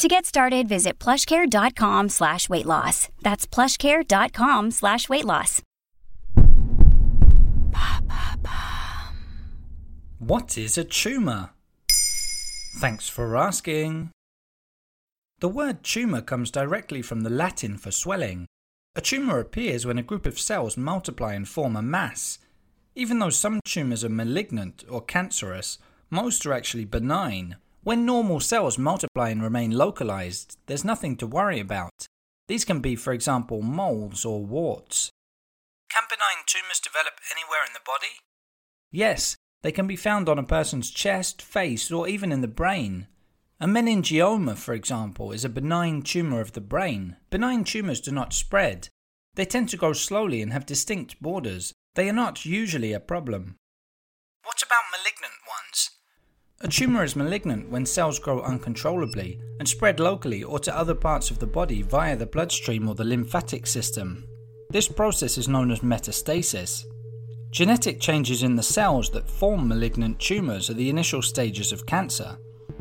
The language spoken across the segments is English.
To get started, visit plushcare.com slash weight loss. That's plushcare.com slash weight loss. What is a tumour? Thanks for asking. The word tumour comes directly from the Latin for swelling. A tumour appears when a group of cells multiply and form a mass. Even though some tumours are malignant or cancerous, most are actually benign. When normal cells multiply and remain localized, there's nothing to worry about. These can be, for example, moles or warts. Can benign tumours develop anywhere in the body? Yes, they can be found on a person's chest, face, or even in the brain. A meningioma, for example, is a benign tumour of the brain. Benign tumours do not spread. They tend to grow slowly and have distinct borders. They are not usually a problem. What about malignant ones? A tumour is malignant when cells grow uncontrollably and spread locally or to other parts of the body via the bloodstream or the lymphatic system. This process is known as metastasis. Genetic changes in the cells that form malignant tumours are the initial stages of cancer.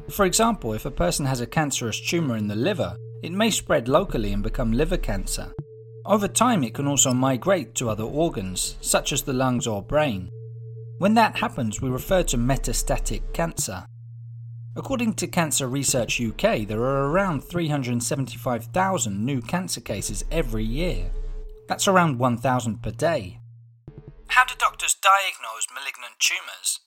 For example, if a person has a cancerous tumour in the liver, it may spread locally and become liver cancer. Over time, it can also migrate to other organs, such as the lungs or brain. When that happens, we refer to metastatic cancer. According to Cancer Research UK, there are around 375,000 new cancer cases every year. That's around 1,000 per day. How do doctors diagnose malignant tumours?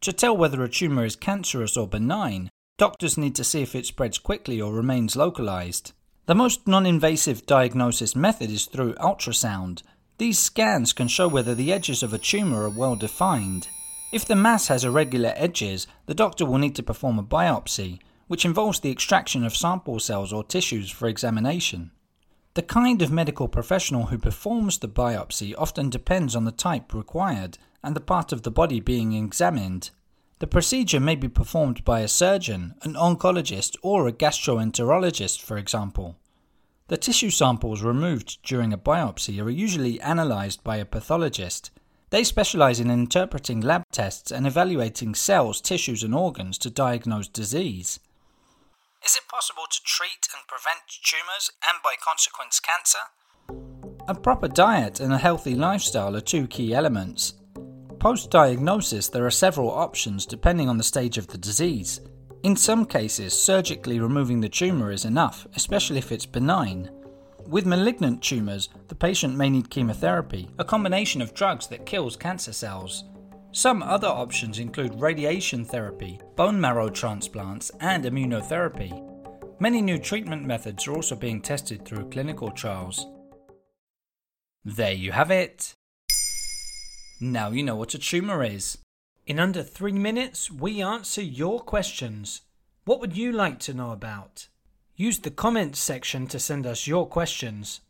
To tell whether a tumour is cancerous or benign, doctors need to see if it spreads quickly or remains localized. The most non invasive diagnosis method is through ultrasound. These scans can show whether the edges of a tumour are well defined. If the mass has irregular edges, the doctor will need to perform a biopsy, which involves the extraction of sample cells or tissues for examination. The kind of medical professional who performs the biopsy often depends on the type required and the part of the body being examined. The procedure may be performed by a surgeon, an oncologist, or a gastroenterologist, for example. The tissue samples removed during a biopsy are usually analysed by a pathologist. They specialise in interpreting lab tests and evaluating cells, tissues, and organs to diagnose disease. Is it possible to treat and prevent tumours and, by consequence, cancer? A proper diet and a healthy lifestyle are two key elements. Post diagnosis, there are several options depending on the stage of the disease. In some cases, surgically removing the tumour is enough, especially if it's benign. With malignant tumours, the patient may need chemotherapy, a combination of drugs that kills cancer cells. Some other options include radiation therapy, bone marrow transplants, and immunotherapy. Many new treatment methods are also being tested through clinical trials. There you have it. Now you know what a tumour is. In under three minutes, we answer your questions. What would you like to know about? Use the comments section to send us your questions.